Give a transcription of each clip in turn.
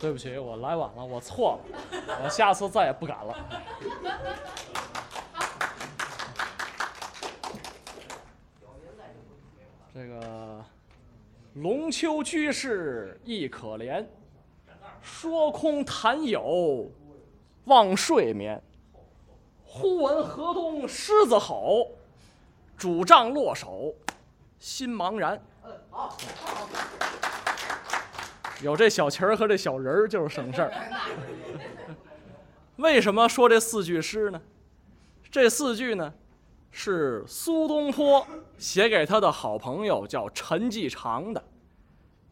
对不起，我来晚了，我错了，我下次再也不敢了。这个龙丘居士亦可怜，说空谈友忘睡眠。忽闻河东狮子吼，主杖落手心茫然。有这小旗儿和这小人儿就是省事儿。为什么说这四句诗呢？这四句呢，是苏东坡写给他的好朋友叫陈继常的。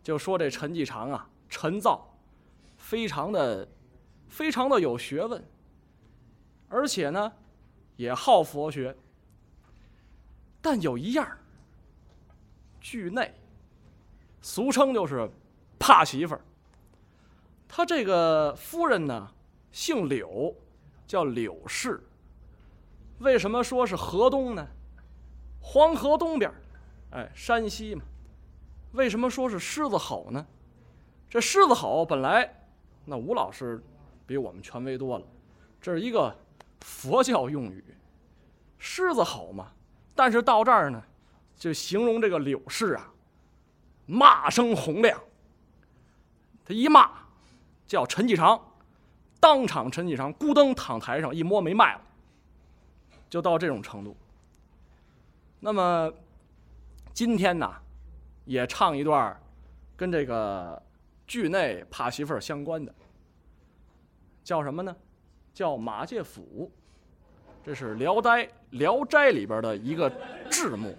就说这陈继常啊，陈造，非常的，非常的有学问，而且呢，也好佛学。但有一样儿，惧内，俗称就是怕媳妇儿。他这个夫人呢，姓柳，叫柳氏。为什么说是河东呢？黄河东边儿，哎，山西嘛。为什么说是狮子吼呢？这狮子吼本来，那吴老师比我们权威多了，这是一个佛教用语，狮子吼嘛。但是到这儿呢，就形容这个柳氏啊，骂声洪亮。他一骂，叫陈继常，当场陈继常咕噔躺台上一摸没脉了，就到这种程度。那么今天呢，也唱一段跟这个剧内怕媳妇儿相关的，叫什么呢？叫《马介甫》，这是《聊斋》《聊斋》里边的一个志目，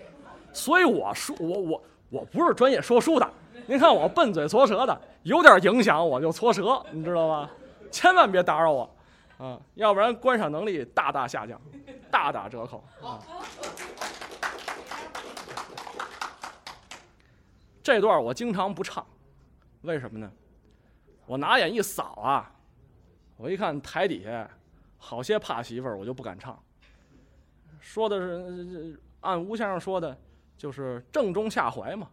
所以我说我我我不是专业说书的，您看我笨嘴拙舌的，有点影响我就搓舌，你知道吗？千万别打扰我，啊，要不然观赏能力大大下降，大打折扣啊。这段我经常不唱，为什么呢？我拿眼一扫啊，我一看台底下好些怕媳妇儿，我就不敢唱。说的是按吴先生说的，就是正中下怀嘛，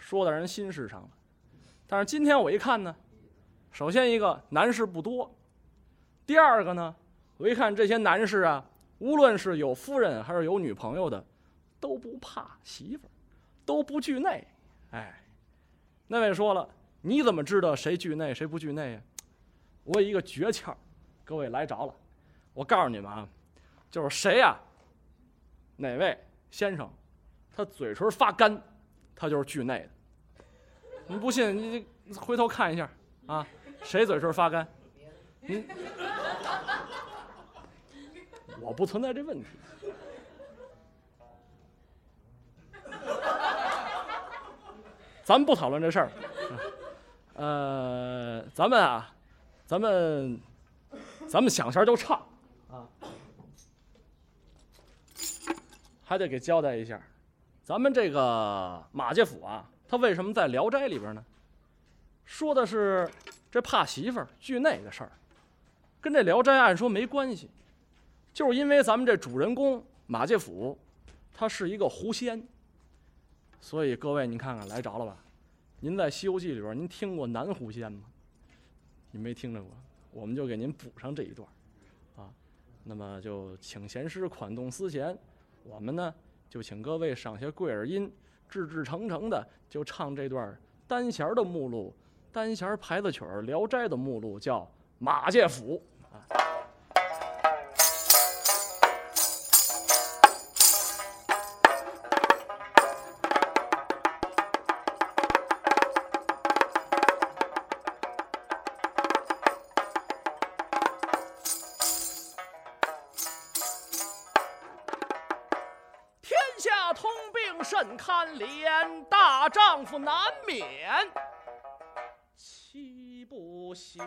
说到人心事上了。但是今天我一看呢，首先一个男士不多，第二个呢，我一看这些男士啊，无论是有夫人还是有女朋友的，都不怕媳妇儿，都不惧内。哎，那位说了，你怎么知道谁惧内谁不惧内呀？我有一个诀窍，各位来着了。我告诉你们啊，就是谁呀、哪位先生，他嘴唇发干，他就是惧内的。你不信，你你回头看一下啊，谁嘴唇发干？你，我不存在这问题。咱们不讨论这事儿，呃，咱们啊，咱们，咱们想弦儿就唱啊，还得给交代一下，咱们这个马介甫啊，他为什么在《聊斋》里边呢？说的是这怕媳妇儿惧内的事儿，跟这《聊斋》按说没关系，就是因为咱们这主人公马介甫，他是一个狐仙。所以各位，您看看来着了吧？您在《西游记》里边，您听过南狐仙吗？您没听着过，我们就给您补上这一段啊。那么就请贤师款动思弦，我们呢就请各位赏些桂耳音，志志诚诚的就唱这段单弦的目录，单弦牌子曲《聊斋》的目录，叫《马介甫》甚堪怜，大丈夫难免妻不贤。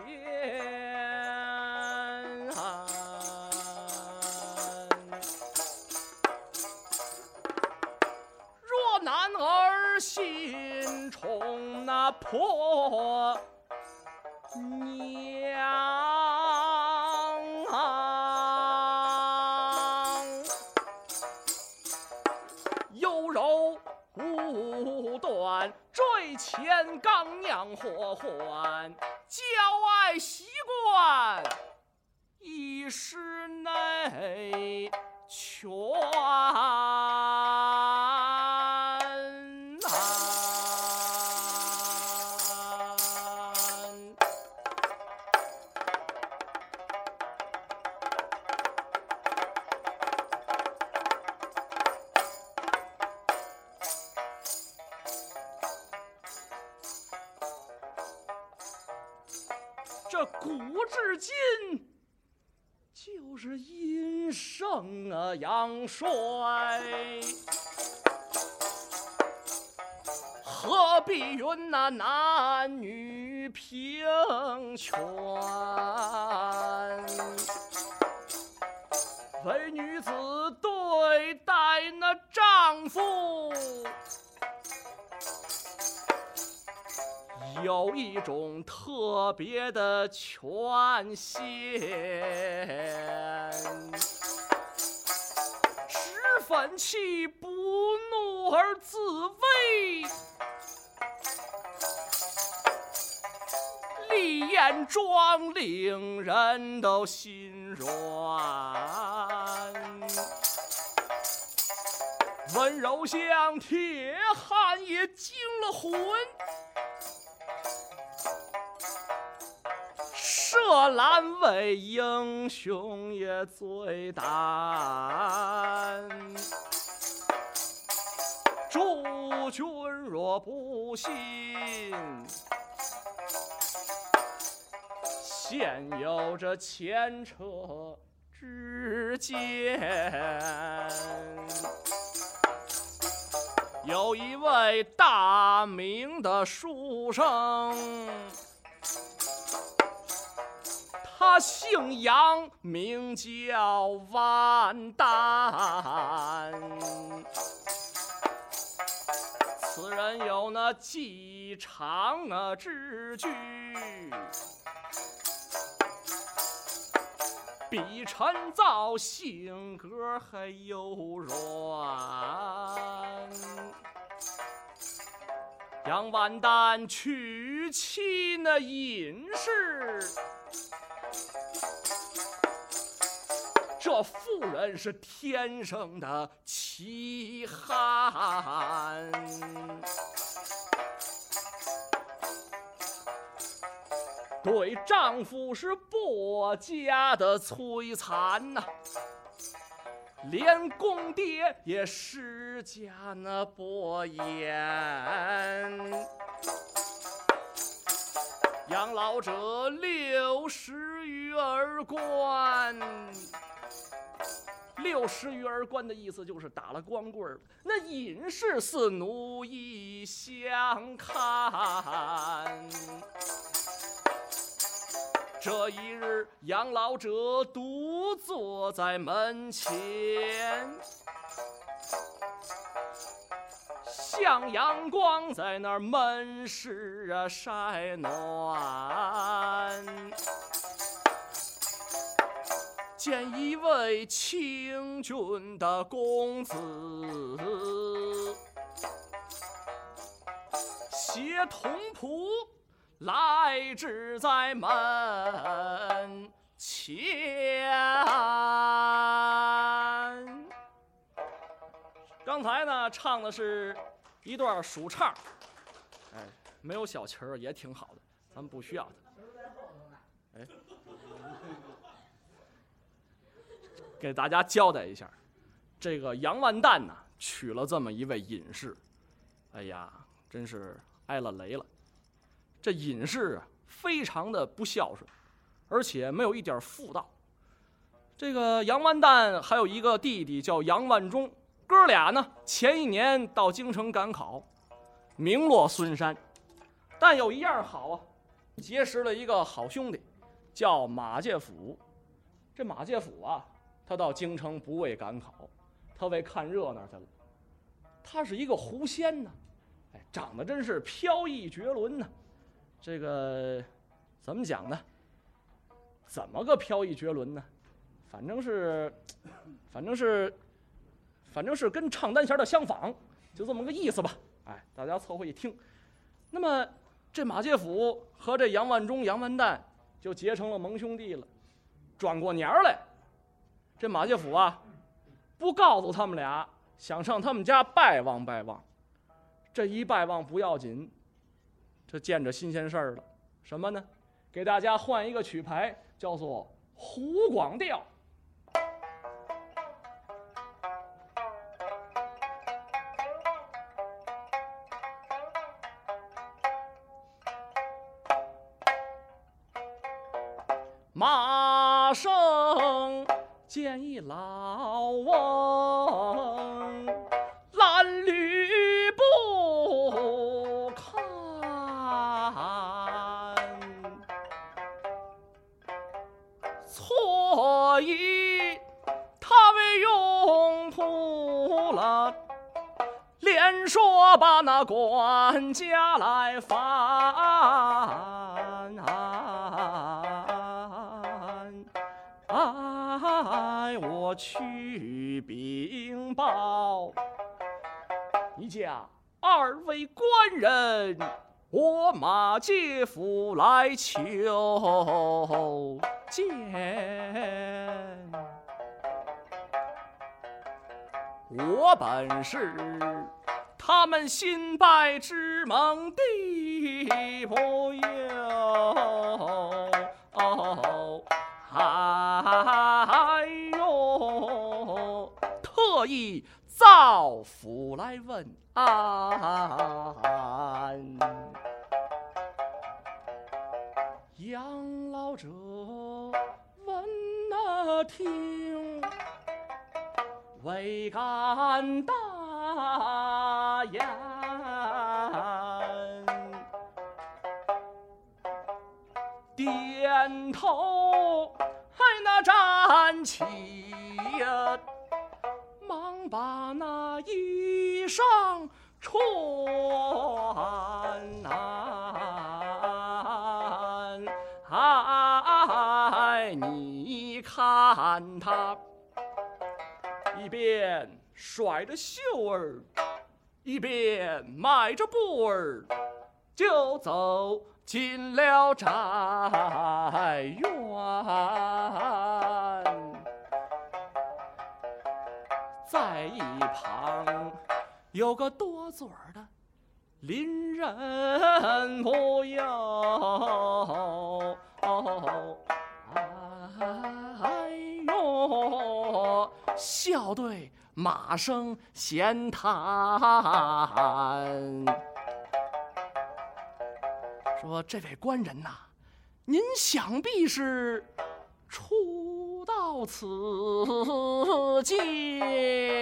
若男儿心宠那婆娘。刚娘祸患，郊外习惯一时内全。至今就是阴盛啊阳衰，何必云那男女平权？为女子对待那丈夫。有一种特别的权限，只分气不怒而自威，立言状令人都心软，温柔像铁汉也惊了魂。射兰为英雄也最胆，诸君若不信，现有这前车之鉴。有一位大名的书生。他姓杨，名叫完蛋。此人有那极长啊之句，比陈造性格还柔软。杨完蛋娶妻那隐士。这妇人是天生的奇汉，对丈夫是薄加的摧残呐，连公爹也施加那薄言。养老者六十余儿官。六十余儿官的意思就是打了光棍儿。那隐士似奴役相看。这一日，养老者独坐在门前，向阳光在那儿闷室啊晒暖。见一位清俊的公子，携童仆来至在门前。刚才呢，唱的是一段数唱，哎，没有小曲儿也挺好的，咱们不需要它。哎。给大家交代一下，这个杨万蛋呢娶了这么一位隐士，哎呀，真是挨了雷了。这隐士啊，非常的不孝顺，而且没有一点妇道。这个杨万蛋还有一个弟弟叫杨万忠，哥俩呢前一年到京城赶考，名落孙山。但有一样好啊，结识了一个好兄弟，叫马介甫。这马介甫啊。他到京城不为赶考，他为看热闹去了。他是一个狐仙呢，哎，长得真是飘逸绝伦呢。这个怎么讲呢？怎么个飘逸绝伦呢？反正是，反正是，反正是跟唱单弦的相仿，就这么个意思吧。哎，大家凑合一听。那么这马介甫和这杨万忠、杨万旦就结成了盟兄弟了。转过年来，这马介甫啊，不告诉他们俩，想上他们家拜望拜望。这一拜望不要紧，这见着新鲜事儿了，什么呢？给大家换一个曲牌，叫做《湖广调》。马生见一老翁，褴褛不看，错以他为庸仆了，连说把那管家来烦。去禀报，你家二位官人，我马介甫来求见。我本是他们新拜之盟弟不友。到府来问安。养老者闻那听，未敢答言，点头还。那站起，把那衣裳穿。哎，你看他一边甩着袖儿，一边迈着步儿，就走。进了宅院，在一旁有个多嘴儿的邻人不友，哎呦，笑对马生闲谈。说：“这位官人呐，您想必是初到此界。”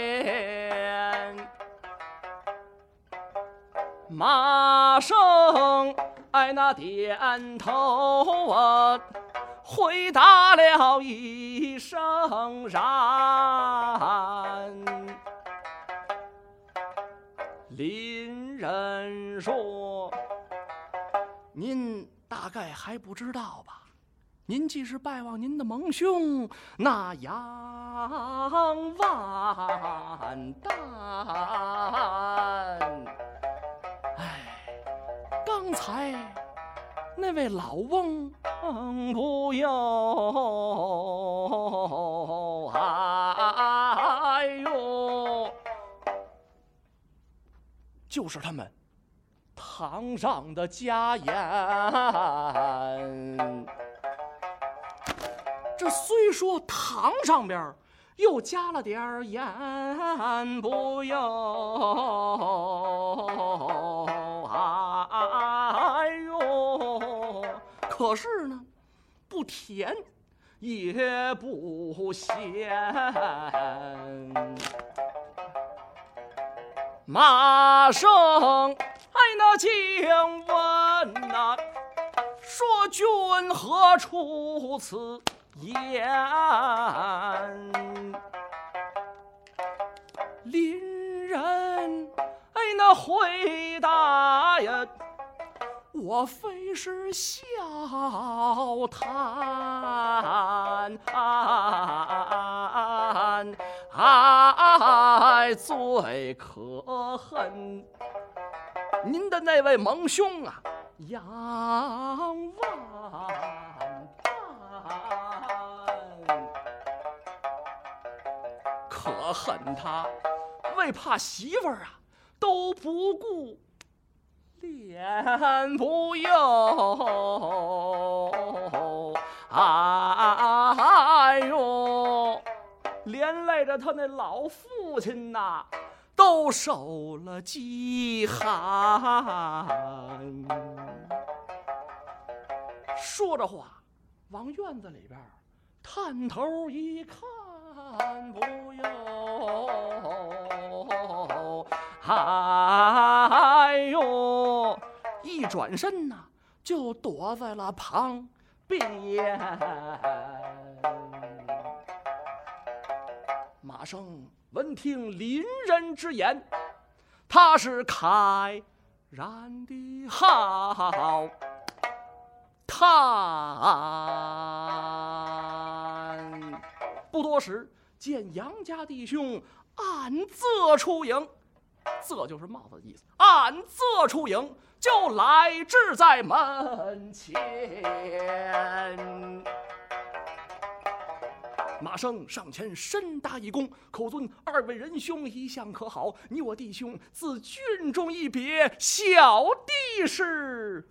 马生哎那点头啊，回答了一声然。邻人说。您大概还不知道吧？您既是拜望您的盟兄，那杨万旦，才那位老翁不用，哎呦，就是他们。堂上的家宴，这虽说堂上边又加了点儿言不由，可是呢，不甜也不咸，马生。哎，那请问呐，说君何出此言？邻人哎，那回答呀，我非是笑谈，哎，最可恨。您的那位盟兄啊，杨万般，可恨他为怕媳妇儿啊，都不顾脸不由。哎呦，连累着他那老父亲呐，都受了饥寒。说着话，往院子里边探头一看，不由，哎呦，一转身呐，就躲在了旁。边，马生闻听邻人之言，他是慨然的好叹。不多时，见杨家弟兄暗自出营，这就是帽子的意思。俺这出营。就来至在门前，马生上前深搭一躬，口尊二位仁兄一向可好？你我弟兄自军中一别，小弟是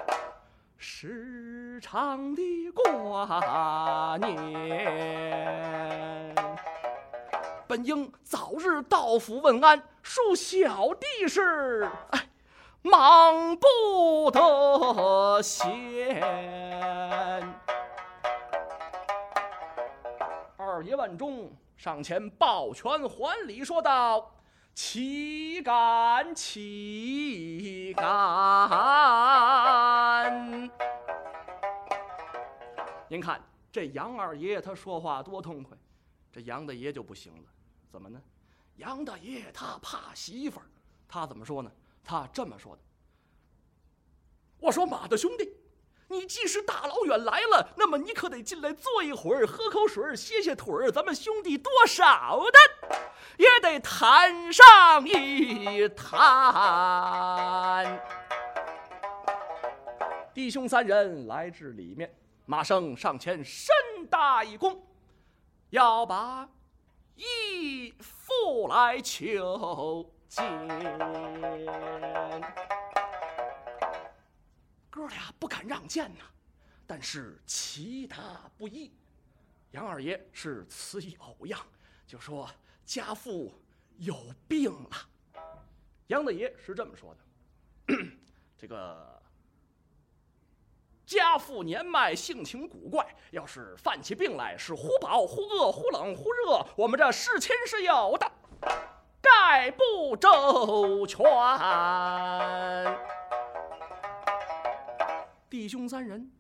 时常的挂念，本应早日到府问安，恕小弟是哎。忙不得闲，二爷万忠上前抱拳还礼，说道：“岂敢岂敢！”您看这杨二爷，他说话多痛快，这杨大爷就不行了，怎么呢？杨大爷他怕媳妇儿，他怎么说呢？他这么说的：“我说马大兄弟，你既是大老远来了，那么你可得进来坐一会儿，喝口水，歇歇腿儿。咱们兄弟多少的也得谈上一谈。”弟兄三人来至里面，马生上前深大一躬，要把义父来求。见，哥俩不敢让见呐，但是其他不依。杨二爷是此一偶样，就说家父有病了。杨大爷是这么说的：这个家父年迈，性情古怪，要是犯起病来，是忽饱忽饿，忽冷忽热，我们这是亲是友的。概不周全，弟兄三人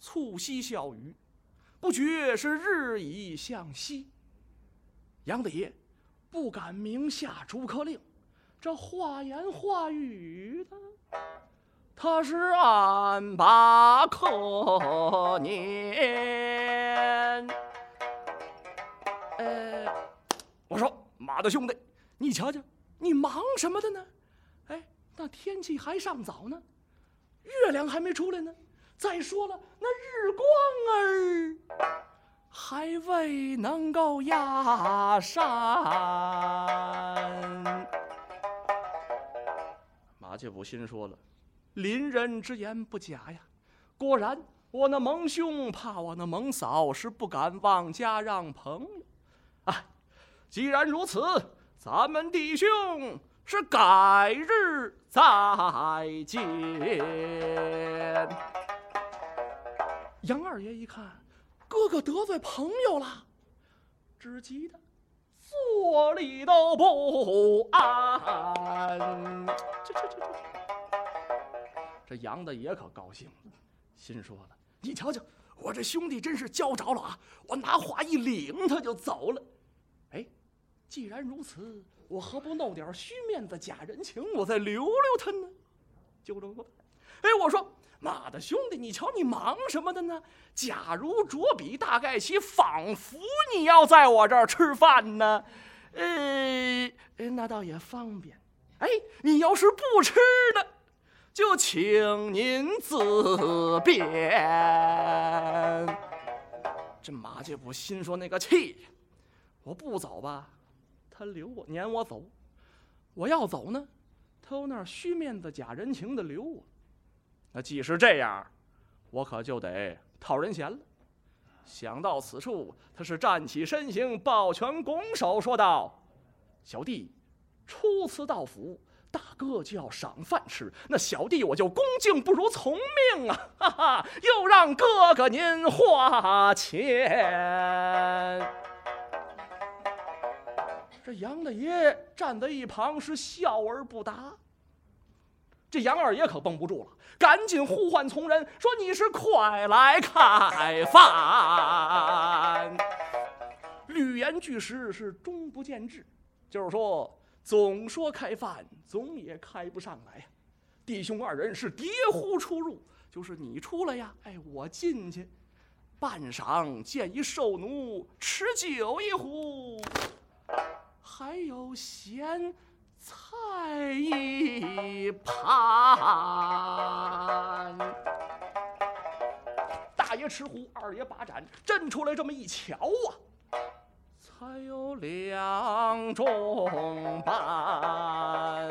促膝笑语，不觉是日已向西。杨大爷不敢明下逐客令，这话言话语的，他是暗把可念。呃，我说。马大兄弟，你瞧瞧，你忙什么的呢？哎，那天气还尚早呢，月亮还没出来呢。再说了，那日光儿还未能够压山。马介甫心说了，邻人之言不假呀。果然，我那蒙兄怕我那蒙嫂是不敢妄加让朋友。啊。既然如此，咱们弟兄是改日再见。杨二爷一看，哥哥得罪朋友了，只急得坐立都不安。这这这这，这杨大爷可高兴了，心说了：你瞧瞧，我这兄弟真是交着了啊！我拿话一领，他就走了。哎既然如此，我何不弄点虚面子、假人情，我再留留他呢？就这么办。哎，我说马大兄弟，你瞧你忙什么的呢？假如着笔大概其，仿佛你要在我这儿吃饭呢。呃，那倒也方便。哎，你要是不吃呢，就请您自便。这马介甫心说那个气，我不走吧，他留我撵我走；我要走呢，他有那虚面子假人情的留我。那既是这样，我可就得讨人嫌了。想到此处，他是站起身形，抱拳拱手说道：“小弟初次到府，大哥就要赏饭吃，那小弟我就恭敬不如从命啊！哈哈，又让哥哥您花钱。”这杨大爷站在一旁是笑而不答。这杨二爷可绷不住了，赶紧呼唤从人说：“你是快来开饭！”绿言巨实是终不见志，就是说总说开饭，总也开不上来呀。弟兄二人是叠呼出入，就是你出来呀，哎，我进去。半晌见一瘦奴持酒一壶，还有咸。菜一盘，大爷持壶，二爷把盏，斟出来这么一瞧啊，还有两盅半。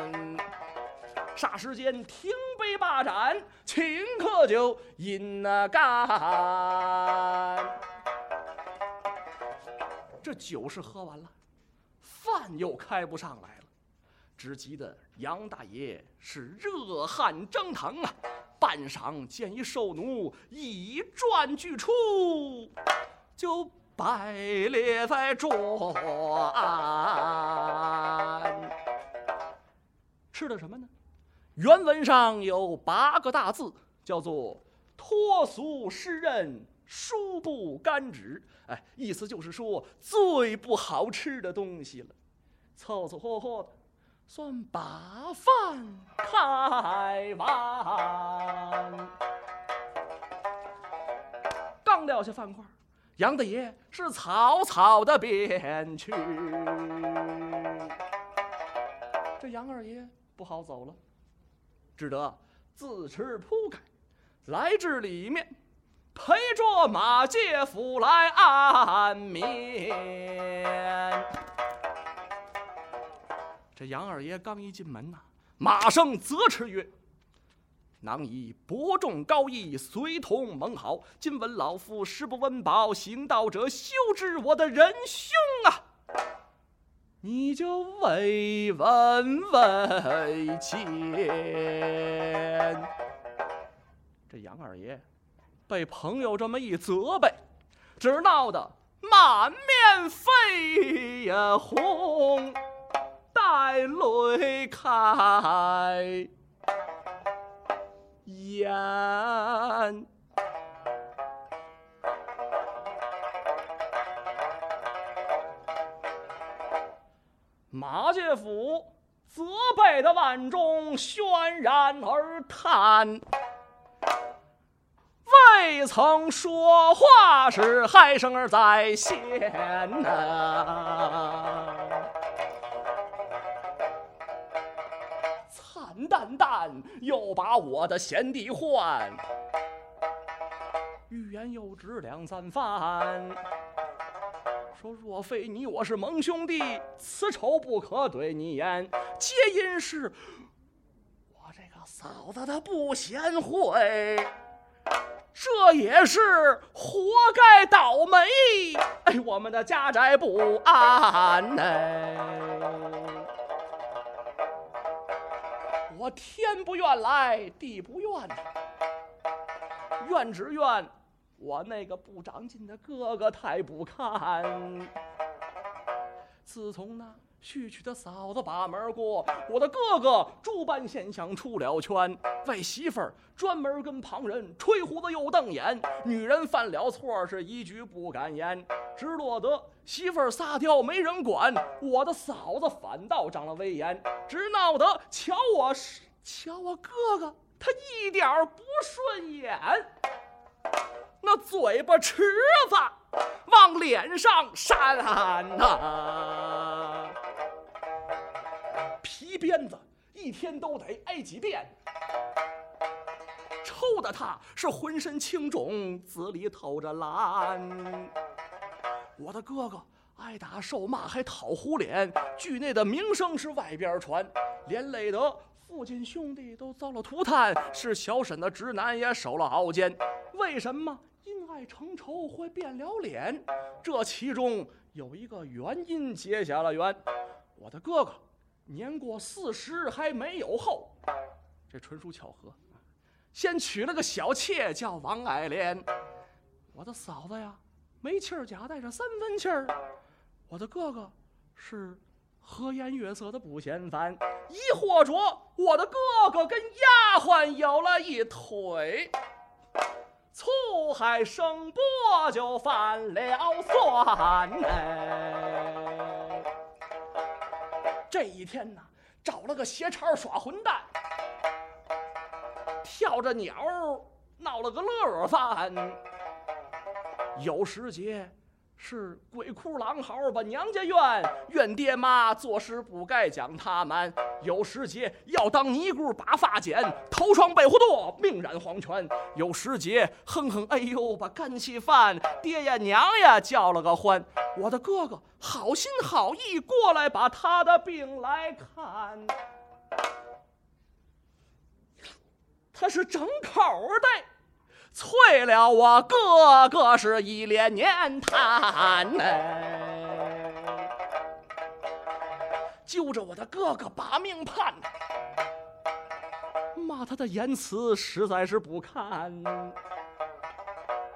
霎时间停杯罢盏，请客就饮那干。这酒是喝完了，饭又开不上来了。只急得杨大爷是热汗蒸腾啊！半晌见一瘦奴一转俱出，就摆列在桌案。吃的什么呢？原文上有八个大字，叫做“脱俗诗人书不干纸”。哎，意思就是说最不好吃的东西了，凑凑合合的。算把饭开完，刚撂下饭筷，杨大爷是草草的便去。这杨二爷不好走了，只得自持铺盖，来至里面，陪着马介甫来安眠。这杨二爷刚一进门呐，马上责斥曰：“囊以伯仲高义，随同盟好。今闻老夫食不温饱，行道者休知我的仁兄啊！你就慰问为见。”这杨二爷被朋友这么一责备，只闹得满面绯呀红。带泪开眼，马介甫责备的万众轩然而叹，未曾说话时，嗨声儿在先呐。淡淡又把我的贤弟唤，欲言又止两三番，说若非你我是盟兄弟，此仇不可对你言。皆因是我这个嫂子她不贤惠，这也是活该倒霉。哎，我们的家宅不安呢。我天不愿来，地不愿，怨只怨我那个不长进的哥哥太不堪。自从那婿娶的嫂子把门过，我的哥哥诸般现象出了圈，为媳妇儿专门跟旁人吹胡子又瞪眼，女人犯了错是一句不敢言，只落得媳妇儿撒娇没人管，我的嫂子反倒长了威严，只闹得瞧我瞧我哥哥他一点不顺眼，那嘴巴池子往脸上扇呐。皮鞭子一天都得挨几遍。抽的他是浑身青肿，紫里透着蓝。我的哥哥挨打受骂还讨胡脸，剧内的名声是外边传，连累得父亲兄弟都遭了涂炭，是小婶的直男也守了熬煎。为什么因爱成仇会变了脸？这其中有一个原因结下了缘。我的哥哥年过四十还没有后，这纯属巧合。先娶了个小妾，叫王爱莲。我的嫂子呀，没气儿夹带着三分气儿。我的哥哥是和颜悦色的不嫌烦，一或者我的哥哥跟丫鬟有了一腿，醋海生波就犯了酸哎。这一天呢，找了个斜茬耍混蛋。跳着鸟闹了个乐翻，有时节是鬼哭狼嚎把娘家怨，怨爹妈做事不该将他瞒；有时节要当尼姑把发剪，头双背虎剁，命染黄泉；有时节哼哼哎呦把肝气犯，爹呀娘呀叫了个欢。我的哥哥好心好意过来把他的病来看。他是整口的，催了我哥哥是一连年叹哎，揪着我的哥哥把命判，骂他的言辞实在是不堪，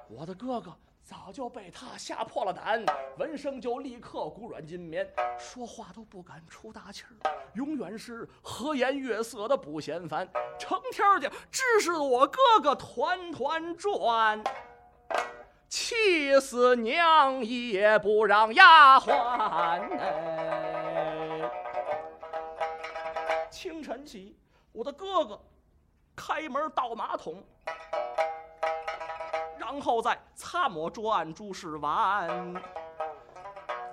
我的哥哥。早就被他吓破了胆，闻声就立刻骨软筋绵，说话都不敢出大气儿，永远是和颜悦色的不嫌烦，成天儿的指使我哥哥团团转，气死娘也不让丫鬟哎。清晨起，我的哥哥开门倒马桶。然后再擦抹桌案诸事完，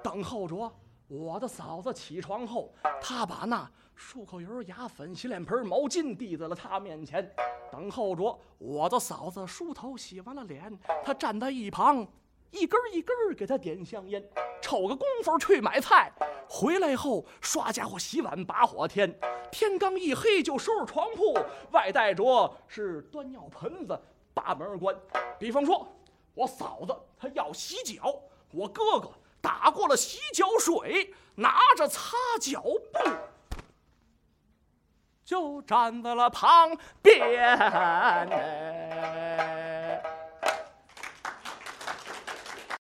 等候着我的嫂子起床后，他把那漱口油、牙粉、洗脸盆、毛巾递在了她面前。等候着我的嫂子梳头、洗完了脸，他站在一旁，一根一根给她点香烟。抽个功夫去买菜，回来后刷家伙、洗碗、把火添。天刚一黑就收拾床铺，外带着是端尿盆子。把门关。比方说，我嫂子她要洗脚，我哥哥打过了洗脚水，拿着擦脚布，就站在了旁边。